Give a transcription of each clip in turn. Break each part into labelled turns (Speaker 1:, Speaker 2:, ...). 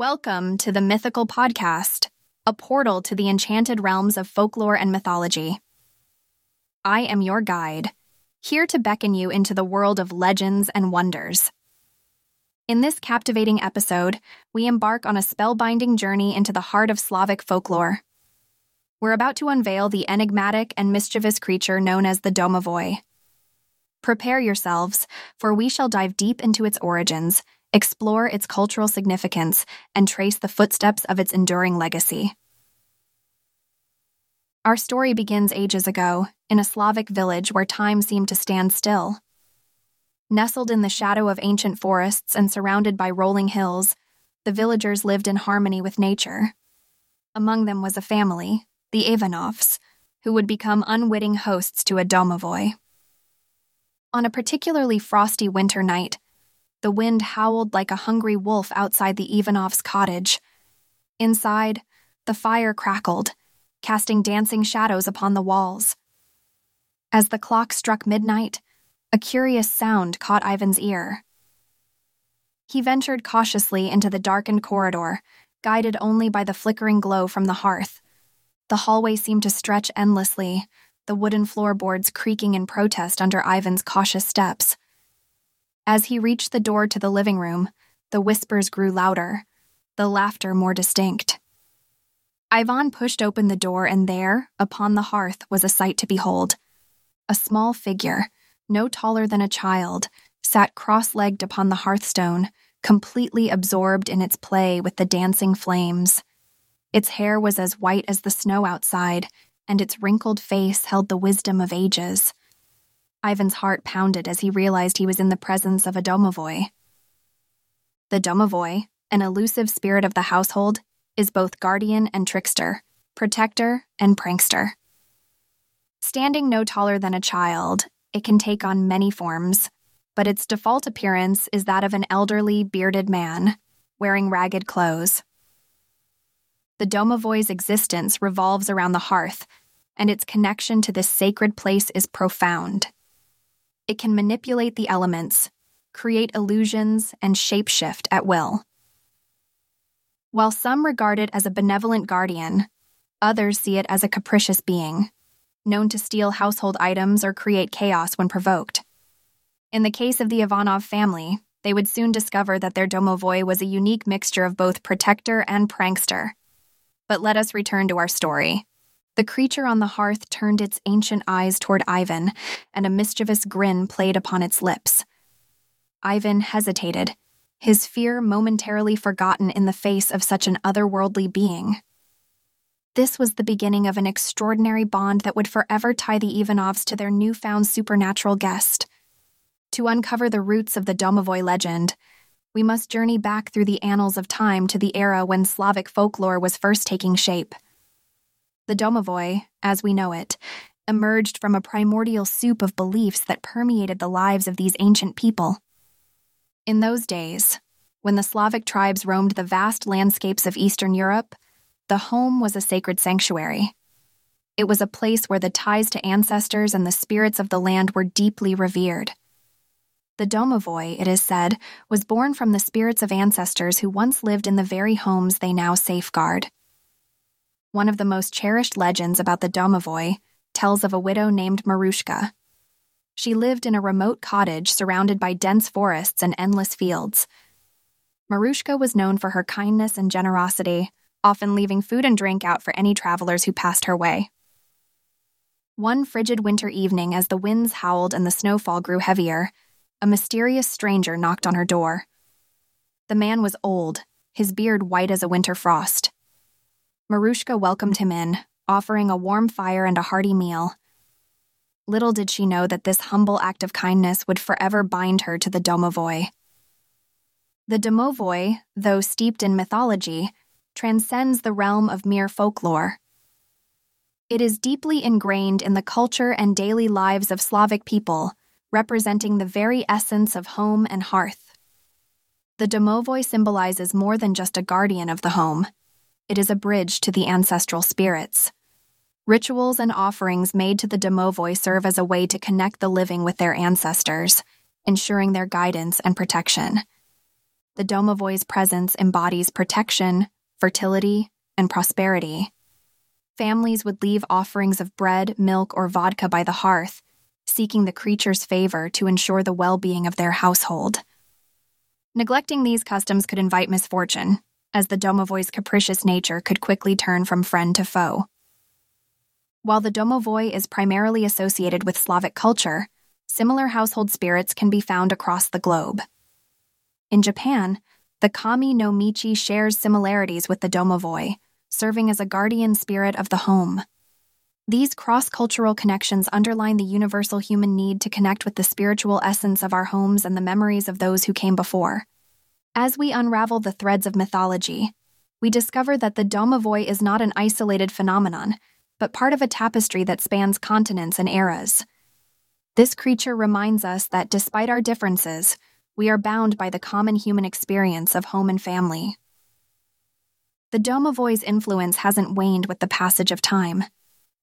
Speaker 1: Welcome to the Mythical Podcast, a portal to the enchanted realms of folklore and mythology. I am your guide, here to beckon you into the world of legends and wonders. In this captivating episode, we embark on a spellbinding journey into the heart of Slavic folklore. We're about to unveil the enigmatic and mischievous creature known as the Domovoi. Prepare yourselves, for we shall dive deep into its origins explore its cultural significance, and trace the footsteps of its enduring legacy. Our story begins ages ago, in a Slavic village where time seemed to stand still. Nestled in the shadow of ancient forests and surrounded by rolling hills, the villagers lived in harmony with nature. Among them was a family, the Ivanovs, who would become unwitting hosts to a domovoi. On a particularly frosty winter night, the wind howled like a hungry wolf outside the Ivanovs' cottage. Inside, the fire crackled, casting dancing shadows upon the walls. As the clock struck midnight, a curious sound caught Ivan's ear. He ventured cautiously into the darkened corridor, guided only by the flickering glow from the hearth. The hallway seemed to stretch endlessly, the wooden floorboards creaking in protest under Ivan's cautious steps. As he reached the door to the living room, the whispers grew louder, the laughter more distinct. Ivan pushed open the door, and there, upon the hearth, was a sight to behold. A small figure, no taller than a child, sat cross legged upon the hearthstone, completely absorbed in its play with the dancing flames. Its hair was as white as the snow outside, and its wrinkled face held the wisdom of ages. Ivan's heart pounded as he realized he was in the presence of a domovoi. The domovoi, an elusive spirit of the household, is both guardian and trickster, protector and prankster. Standing no taller than a child, it can take on many forms, but its default appearance is that of an elderly, bearded man, wearing ragged clothes. The domovoi's existence revolves around the hearth, and its connection to this sacred place is profound. It can manipulate the elements, create illusions, and shapeshift at will. While some regard it as a benevolent guardian, others see it as a capricious being, known to steal household items or create chaos when provoked. In the case of the Ivanov family, they would soon discover that their domovoi was a unique mixture of both protector and prankster. But let us return to our story. The creature on the hearth turned its ancient eyes toward Ivan, and a mischievous grin played upon its lips. Ivan hesitated, his fear momentarily forgotten in the face of such an otherworldly being. This was the beginning of an extraordinary bond that would forever tie the Ivanovs to their newfound supernatural guest. To uncover the roots of the Domovoi legend, we must journey back through the annals of time to the era when Slavic folklore was first taking shape. The Domovoi, as we know it, emerged from a primordial soup of beliefs that permeated the lives of these ancient people. In those days, when the Slavic tribes roamed the vast landscapes of Eastern Europe, the home was a sacred sanctuary. It was a place where the ties to ancestors and the spirits of the land were deeply revered. The Domovoi, it is said, was born from the spirits of ancestors who once lived in the very homes they now safeguard. One of the most cherished legends about the domovoi tells of a widow named Marushka. She lived in a remote cottage surrounded by dense forests and endless fields. Marushka was known for her kindness and generosity, often leaving food and drink out for any travelers who passed her way. One frigid winter evening, as the winds howled and the snowfall grew heavier, a mysterious stranger knocked on her door. The man was old, his beard white as a winter frost. Marushka welcomed him in, offering a warm fire and a hearty meal. Little did she know that this humble act of kindness would forever bind her to the domovoi. The domovoi, though steeped in mythology, transcends the realm of mere folklore. It is deeply ingrained in the culture and daily lives of Slavic people, representing the very essence of home and hearth. The domovoi symbolizes more than just a guardian of the home it is a bridge to the ancestral spirits. Rituals and offerings made to the domovoi serve as a way to connect the living with their ancestors, ensuring their guidance and protection. the Domovoi's presence embodies protection, fertility, and prosperity. Families would leave offerings of bread, milk, or vodka by the hearth, seeking the creature's favor to ensure the well being of their household. Neglecting these customs could invite misfortune, as the domovoi's capricious nature could quickly turn from friend to foe. While the domovoi is primarily associated with Slavic culture, similar household spirits can be found across the globe. In Japan, the kami no michi shares similarities with the domovoi, serving as a guardian spirit of the home. These cross cultural connections underline the universal human need to connect with the spiritual essence of our homes and the memories of those who came before. As we unravel the threads of mythology, we discover that the domovoi is not an isolated phenomenon, but part of a tapestry that spans continents and eras. This creature reminds us that despite our differences, we are bound by the common human experience of home and family. The domovoi's influence hasn't waned with the passage of time.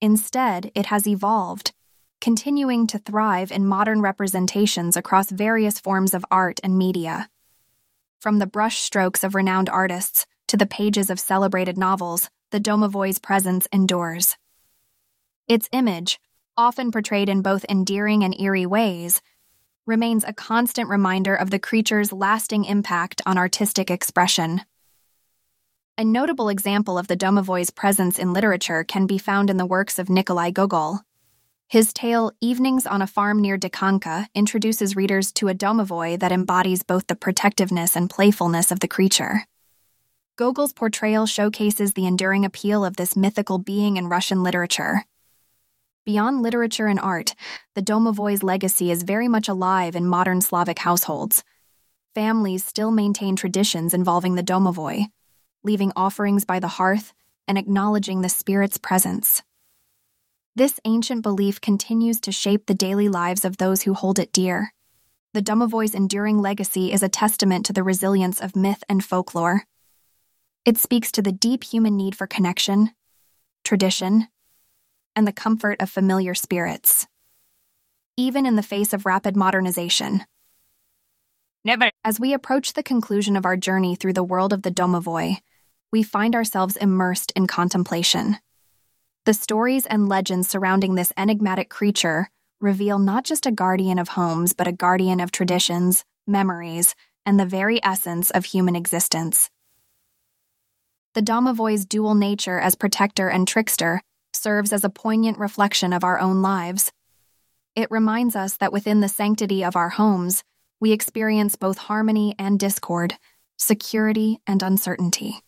Speaker 1: Instead, it has evolved, continuing to thrive in modern representations across various forms of art and media. From the brushstrokes of renowned artists to the pages of celebrated novels, the domovoi's presence endures. Its image, often portrayed in both endearing and eerie ways, remains a constant reminder of the creature's lasting impact on artistic expression. A notable example of the domovoi's presence in literature can be found in the works of Nikolai Gogol. His tale, Evenings on a Farm Near Dikanka, introduces readers to a domovoi that embodies both the protectiveness and playfulness of the creature. Gogol's portrayal showcases the enduring appeal of this mythical being in Russian literature. Beyond literature and art, the domovoi's legacy is very much alive in modern Slavic households. Families still maintain traditions involving the domovoi, leaving offerings by the hearth and acknowledging the spirit's presence. This ancient belief continues to shape the daily lives of those who hold it dear. The Domovoi's enduring legacy is a testament to the resilience of myth and folklore. It speaks to the deep human need for connection, tradition, and the comfort of familiar spirits. Even in the face of rapid modernization. Never. As we approach the conclusion of our journey through the world of the Domovoi, we find ourselves immersed in contemplation. The stories and legends surrounding this enigmatic creature reveal not just a guardian of homes, but a guardian of traditions, memories, and the very essence of human existence. The Domovoi's dual nature as protector and trickster serves as a poignant reflection of our own lives. It reminds us that within the sanctity of our homes, we experience both harmony and discord, security and uncertainty.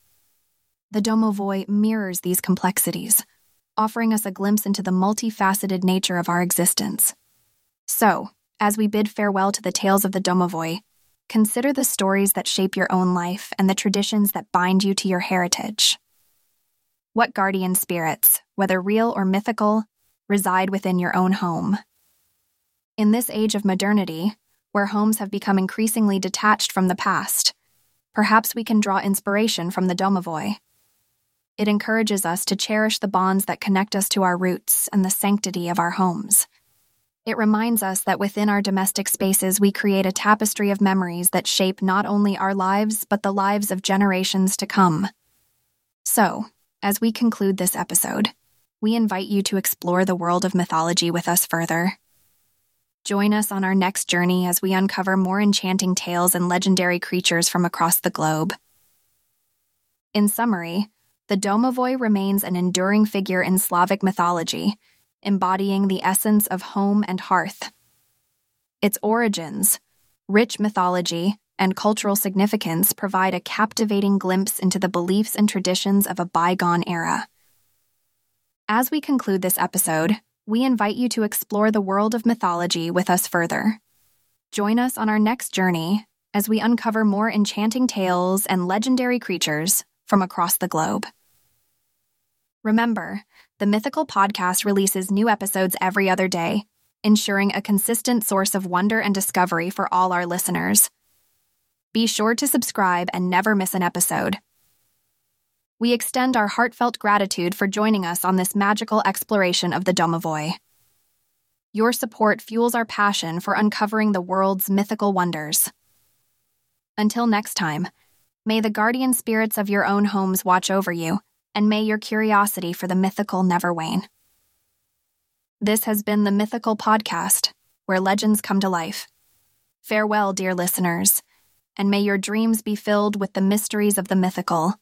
Speaker 1: The Domovoi mirrors these complexities offering us a glimpse into the multifaceted nature of our existence. So, as we bid farewell to the tales of the Domovoi, consider the stories that shape your own life and the traditions that bind you to your heritage. What guardian spirits, whether real or mythical, reside within your own home? In this age of modernity, where homes have become increasingly detached from the past, perhaps we can draw inspiration from the Domovoi it encourages us to cherish the bonds that connect us to our roots and the sanctity of our homes. It reminds us that within our domestic spaces, we create a tapestry of memories that shape not only our lives, but the lives of generations to come. So, as we conclude this episode, we invite you to explore the world of mythology with us further. Join us on our next journey as we uncover more enchanting tales and legendary creatures from across the globe. In summary, the domovoi remains an enduring figure in Slavic mythology, embodying the essence of home and hearth. Its origins, rich mythology, and cultural significance provide a captivating glimpse into the beliefs and traditions of a bygone era. As we conclude this episode, we invite you to explore the world of mythology with us further. Join us on our next journey as we uncover more enchanting tales and legendary creatures from across the globe. Remember, the Mythical Podcast releases new episodes every other day, ensuring a consistent source of wonder and discovery for all our listeners. Be sure to subscribe and never miss an episode. We extend our heartfelt gratitude for joining us on this magical exploration of the Domovoi. Your support fuels our passion for uncovering the world's mythical wonders. Until next time, may the guardian spirits of your own homes watch over you, and may your curiosity for the mythical never wane. This has been the Mythical Podcast, where legends come to life. Farewell, dear listeners, and may your dreams be filled with the mysteries of the mythical